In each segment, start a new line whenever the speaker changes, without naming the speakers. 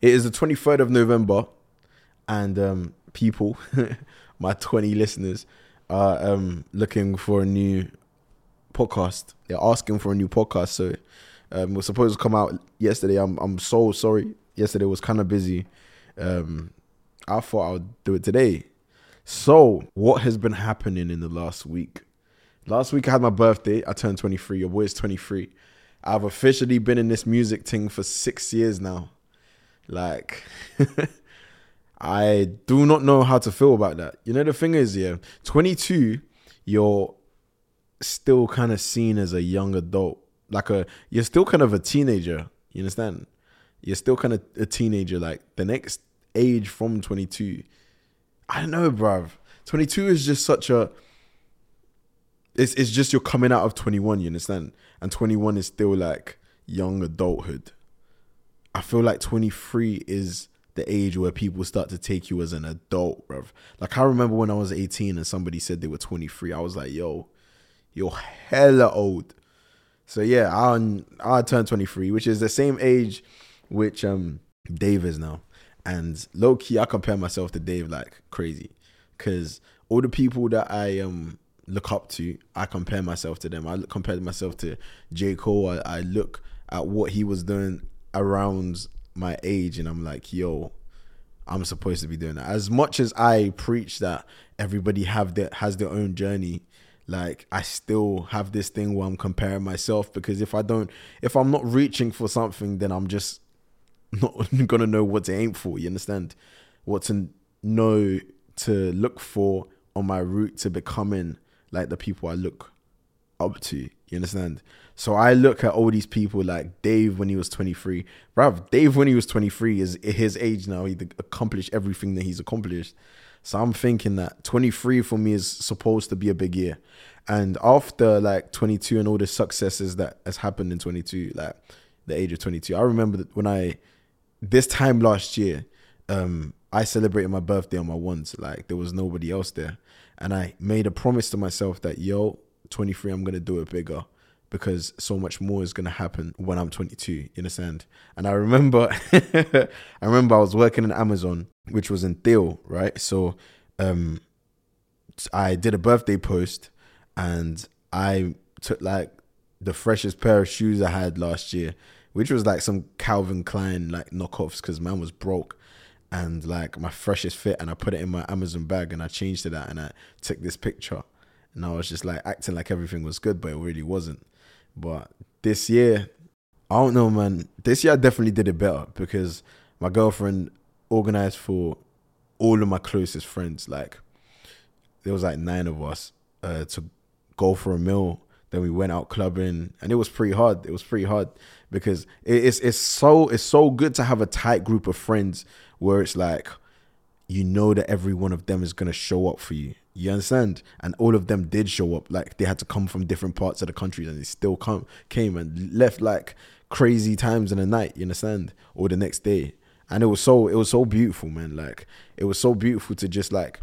It is the 23rd of November, and um, people, my 20 listeners, are um, looking for a new podcast. They're asking for a new podcast. So um, we're supposed to come out yesterday. I'm I'm so sorry. Yesterday was kind of busy. Um, I thought I would do it today. So what has been happening in the last week? Last week I had my birthday. I turned 23. Your boy is 23. I've officially been in this music thing for six years now. Like, I do not know how to feel about that. You know, the thing is, yeah, 22, you're still kind of seen as a young adult. Like a, you're still kind of a teenager. You understand? You're still kind of a teenager. Like the next age from 22, I don't know, bruv. 22 is just such a, it's it's just you're coming out of 21, you understand? And 21 is still like young adulthood. I feel like 23 is the age where people start to take you as an adult, bruv. Like I remember when I was 18 and somebody said they were 23, I was like, yo, you're hella old. So yeah, I I turned 23, which is the same age which um Dave is now. And low key, I compare myself to Dave like crazy. Cause all the people that I um look up to, I compare myself to them. I compare myself to J. Cole. I, I look at what he was doing around my age and I'm like, yo, I'm supposed to be doing that. As much as I preach that everybody have their has their own journey, like I still have this thing where I'm comparing myself because if I don't if I'm not reaching for something, then I'm just not gonna know what to aim for. You understand? What to know to look for on my route to becoming like the people I look up to. You understand? So I look at all these people like Dave when he was 23. Bruv, Dave when he was 23 is his age now. He accomplished everything that he's accomplished. So I'm thinking that 23 for me is supposed to be a big year. And after like 22 and all the successes that has happened in 22, like the age of 22, I remember that when I, this time last year, um, I celebrated my birthday on my ones. Like there was nobody else there and I made a promise to myself that yo, 23, I'm gonna do it bigger because so much more is gonna happen when I'm 22. You understand? And I remember, I remember I was working in Amazon, which was in Theo, right? So, um, I did a birthday post, and I took like the freshest pair of shoes I had last year, which was like some Calvin Klein like knockoffs because man was broke and like my freshest fit and I put it in my Amazon bag and I changed to that and I took this picture and I was just like acting like everything was good but it really wasn't. But this year, I don't know man, this year I definitely did it better because my girlfriend organized for all of my closest friends like there was like nine of us uh, to go for a meal then we went out clubbing and it was pretty hard it was pretty hard because it's it's so it's so good to have a tight group of friends where it's like you know that every one of them is gonna show up for you. You understand? And all of them did show up. Like they had to come from different parts of the country, and they still come came and left like crazy times in the night. You understand? Or the next day, and it was so it was so beautiful, man. Like it was so beautiful to just like,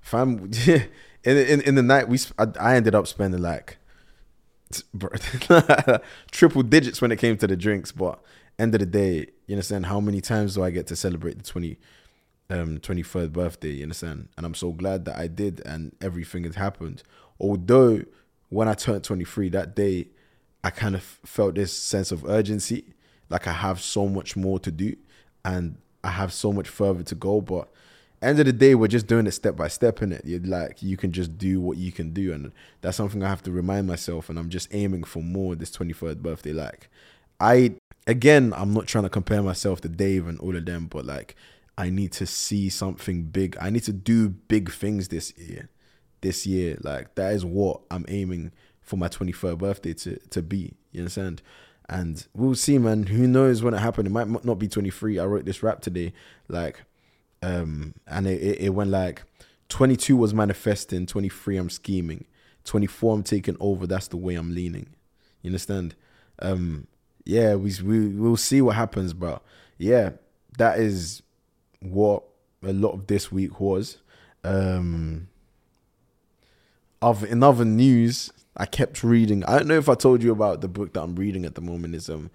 fam. in in in the night we I, I ended up spending like triple digits when it came to the drinks, but end of the day, you understand how many times do I get to celebrate the 20 um 23rd birthday, you understand? And I'm so glad that I did and everything has happened. Although when I turned 23 that day, I kind of felt this sense of urgency, like I have so much more to do and I have so much further to go, but end of the day, we're just doing it step by step in it. You're like you can just do what you can do, and that's something I have to remind myself. And I'm just aiming for more this 23rd birthday. Like I again, I'm not trying to compare myself to Dave and all of them, but like I need to see something big. I need to do big things this year. This year, like that is what I'm aiming for my 23rd birthday to to be. You understand? And we'll see, man. Who knows when it happened? It might not be 23. I wrote this rap today, like, um, and it, it, it went like 22 was manifesting, 23 I'm scheming, 24 I'm taking over. That's the way I'm leaning. You understand? Um, yeah, we we we'll see what happens, but yeah, that is what a lot of this week was. Um, of in other news, I kept reading. I don't know if I told you about the book that I'm reading at the moment. Is um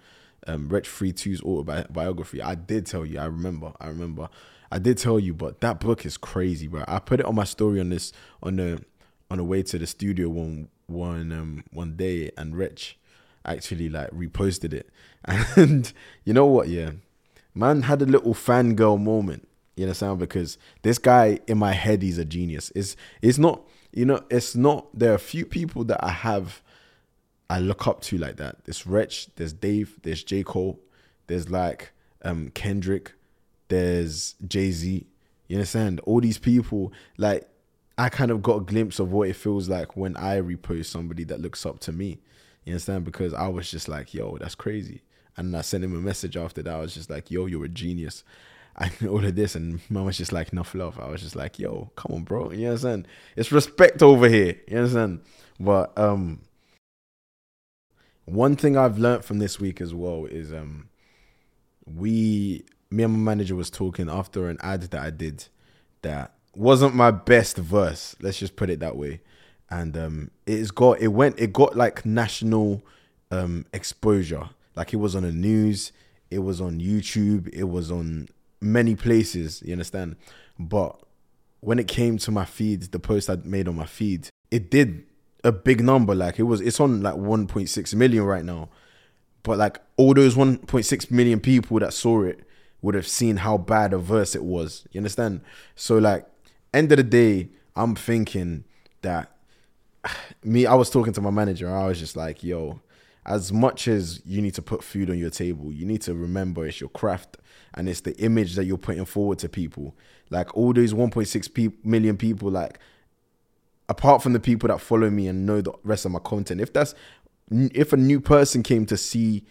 um, Wretch 32's autobiography. I did tell you. I remember. I remember. I did tell you, but that book is crazy, bro. I put it on my story on this on the on the way to the studio one one um one day, and Wretch actually like reposted it, and you know what? Yeah, man had a little fangirl moment. You understand? Because this guy in my head, he's a genius. It's it's not you know it's not. There are a few people that I have I look up to like that. There's Wretch, there's Dave, there's J Cole, there's like um Kendrick, there's Jay Z. You understand? All these people, like, I kind of got a glimpse of what it feels like when I repost somebody that looks up to me. You understand? Because I was just like, yo, that's crazy. And I sent him a message after that. I was just like, yo, you're a genius. I all of this. And mom was just like, enough love. I was just like, yo, come on, bro. You understand? It's respect over here. You understand? But um one thing I've learned from this week as well is um we me and my manager was talking after an ad that I did that wasn't my best verse. Let's just put it that way. And um, it's got it went it got like national um, exposure. Like it was on the news, it was on YouTube, it was on many places. You understand? But when it came to my feed, the post I made on my feed, it did a big number. Like it was, it's on like 1.6 million right now. But like all those 1.6 million people that saw it would have seen how bad a verse it was. You understand? So like end of the day, I'm thinking that me, I was talking to my manager. I was just like, yo, as much as you need to put food on your table, you need to remember it's your craft and it's the image that you're putting forward to people. Like all those 1.6 pe- million people, like apart from the people that follow me and know the rest of my content, if that's if a new person came to see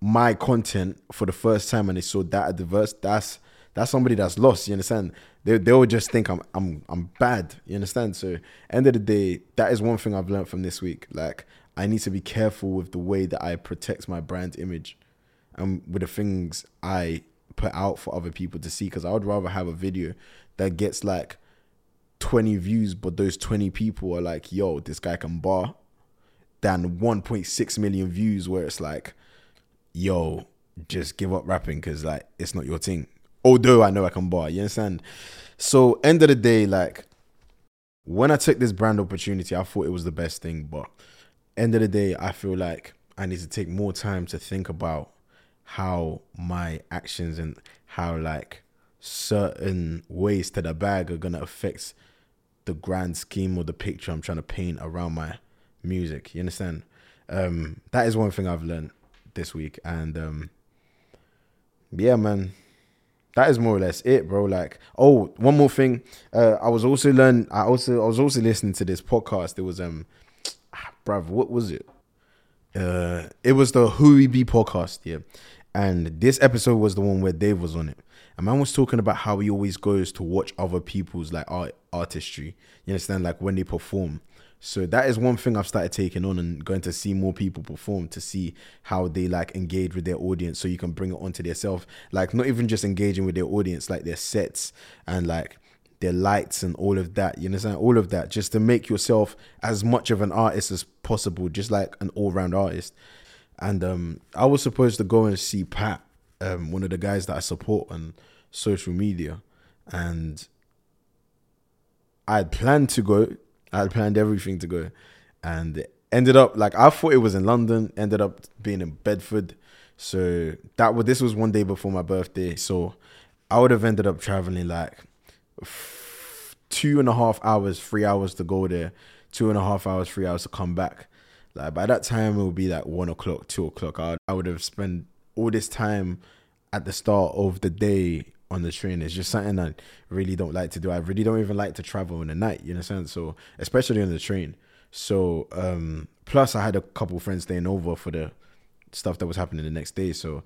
my content for the first time and they saw that at the verse, that's that's somebody that's lost. You understand? They they will just think I'm I'm I'm bad. You understand? So end of the day, that is one thing I've learned from this week. Like I need to be careful with the way that I protect my brand image and with the things I put out for other people to see. Because I would rather have a video that gets like 20 views, but those 20 people are like, yo, this guy can bar, than 1.6 million views where it's like, yo, just give up rapping because like it's not your thing. Although I know I can bar, you understand? So end of the day, like when I took this brand opportunity, I thought it was the best thing, but end of the day, I feel like I need to take more time to think about how my actions and how like certain ways to the bag are gonna affect the grand scheme or the picture I'm trying to paint around my music. You understand? Um, that is one thing I've learned this week, and um, yeah, man, that is more or less it, bro. Like, oh, one more thing. Uh, I was also learn. I also I was also listening to this podcast. It was um, bruv, what was it? Uh, it was the Who We Be podcast, yeah. And this episode was the one where Dave was on it. And man was talking about how he always goes to watch other people's like art artistry. You understand, like when they perform. So that is one thing I've started taking on and going to see more people perform to see how they like engage with their audience so you can bring it onto themselves. Like not even just engaging with their audience, like their sets and like their lights and all of that. You understand? All of that just to make yourself as much of an artist as possible, just like an all round artist. And um I was supposed to go and see Pat, um, one of the guys that I support on social media. And I had planned to go I had planned everything to go, and ended up like I thought it was in London. Ended up being in Bedford. So that was this was one day before my birthday. So I would have ended up traveling like two and a half hours, three hours to go there, two and a half hours, three hours to come back. Like by that time, it would be like one o'clock, two o'clock. I I would have spent all this time at the start of the day on the train. It's just something I really don't like to do. I really don't even like to travel in the night, you know what I'm saying? So especially on the train. So um plus I had a couple friends staying over for the stuff that was happening the next day. So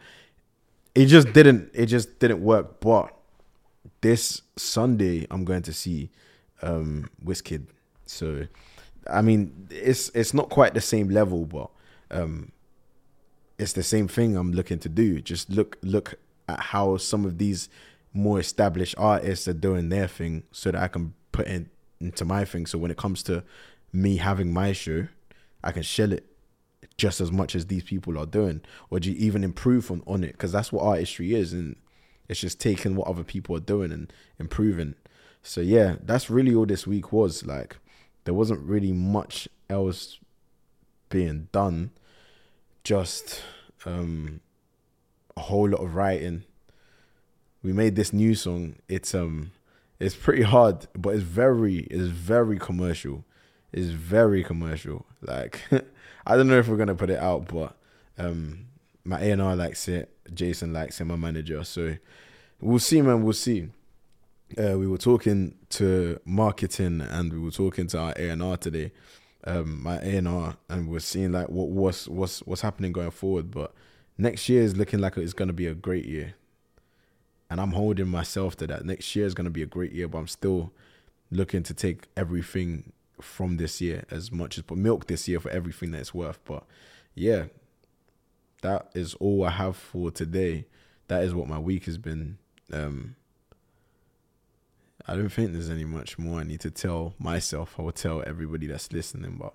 it just didn't it just didn't work. But this Sunday I'm going to see um Wizkid. So I mean it's it's not quite the same level, but um it's the same thing I'm looking to do. Just look look at how some of these more established artists are doing their thing so that I can put in into my thing. So when it comes to me having my show, I can shell it just as much as these people are doing, or do you even improve on on it? Because that's what artistry is, and it's just taking what other people are doing and improving. So yeah, that's really all this week was like. There wasn't really much else being done. Just um, a whole lot of writing. We made this new song. It's um, it's pretty hard, but it's very, it's very commercial. It's very commercial. Like I don't know if we're gonna put it out, but um, my A and R likes it. Jason likes him, My manager. So we'll see, man. We'll see. Uh, we were talking to marketing and we were talking to our A and R today, um, my A and R, and we're seeing like what what's what's what's happening going forward. But next year is looking like it's gonna be a great year, and I'm holding myself to that. Next year is gonna be a great year, but I'm still looking to take everything from this year as much as but milk this year for everything that it's worth. But yeah, that is all I have for today. That is what my week has been. Um, I don't think there's any much more I need to tell myself. I will tell everybody that's listening. But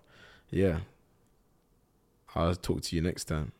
yeah, I'll talk to you next time.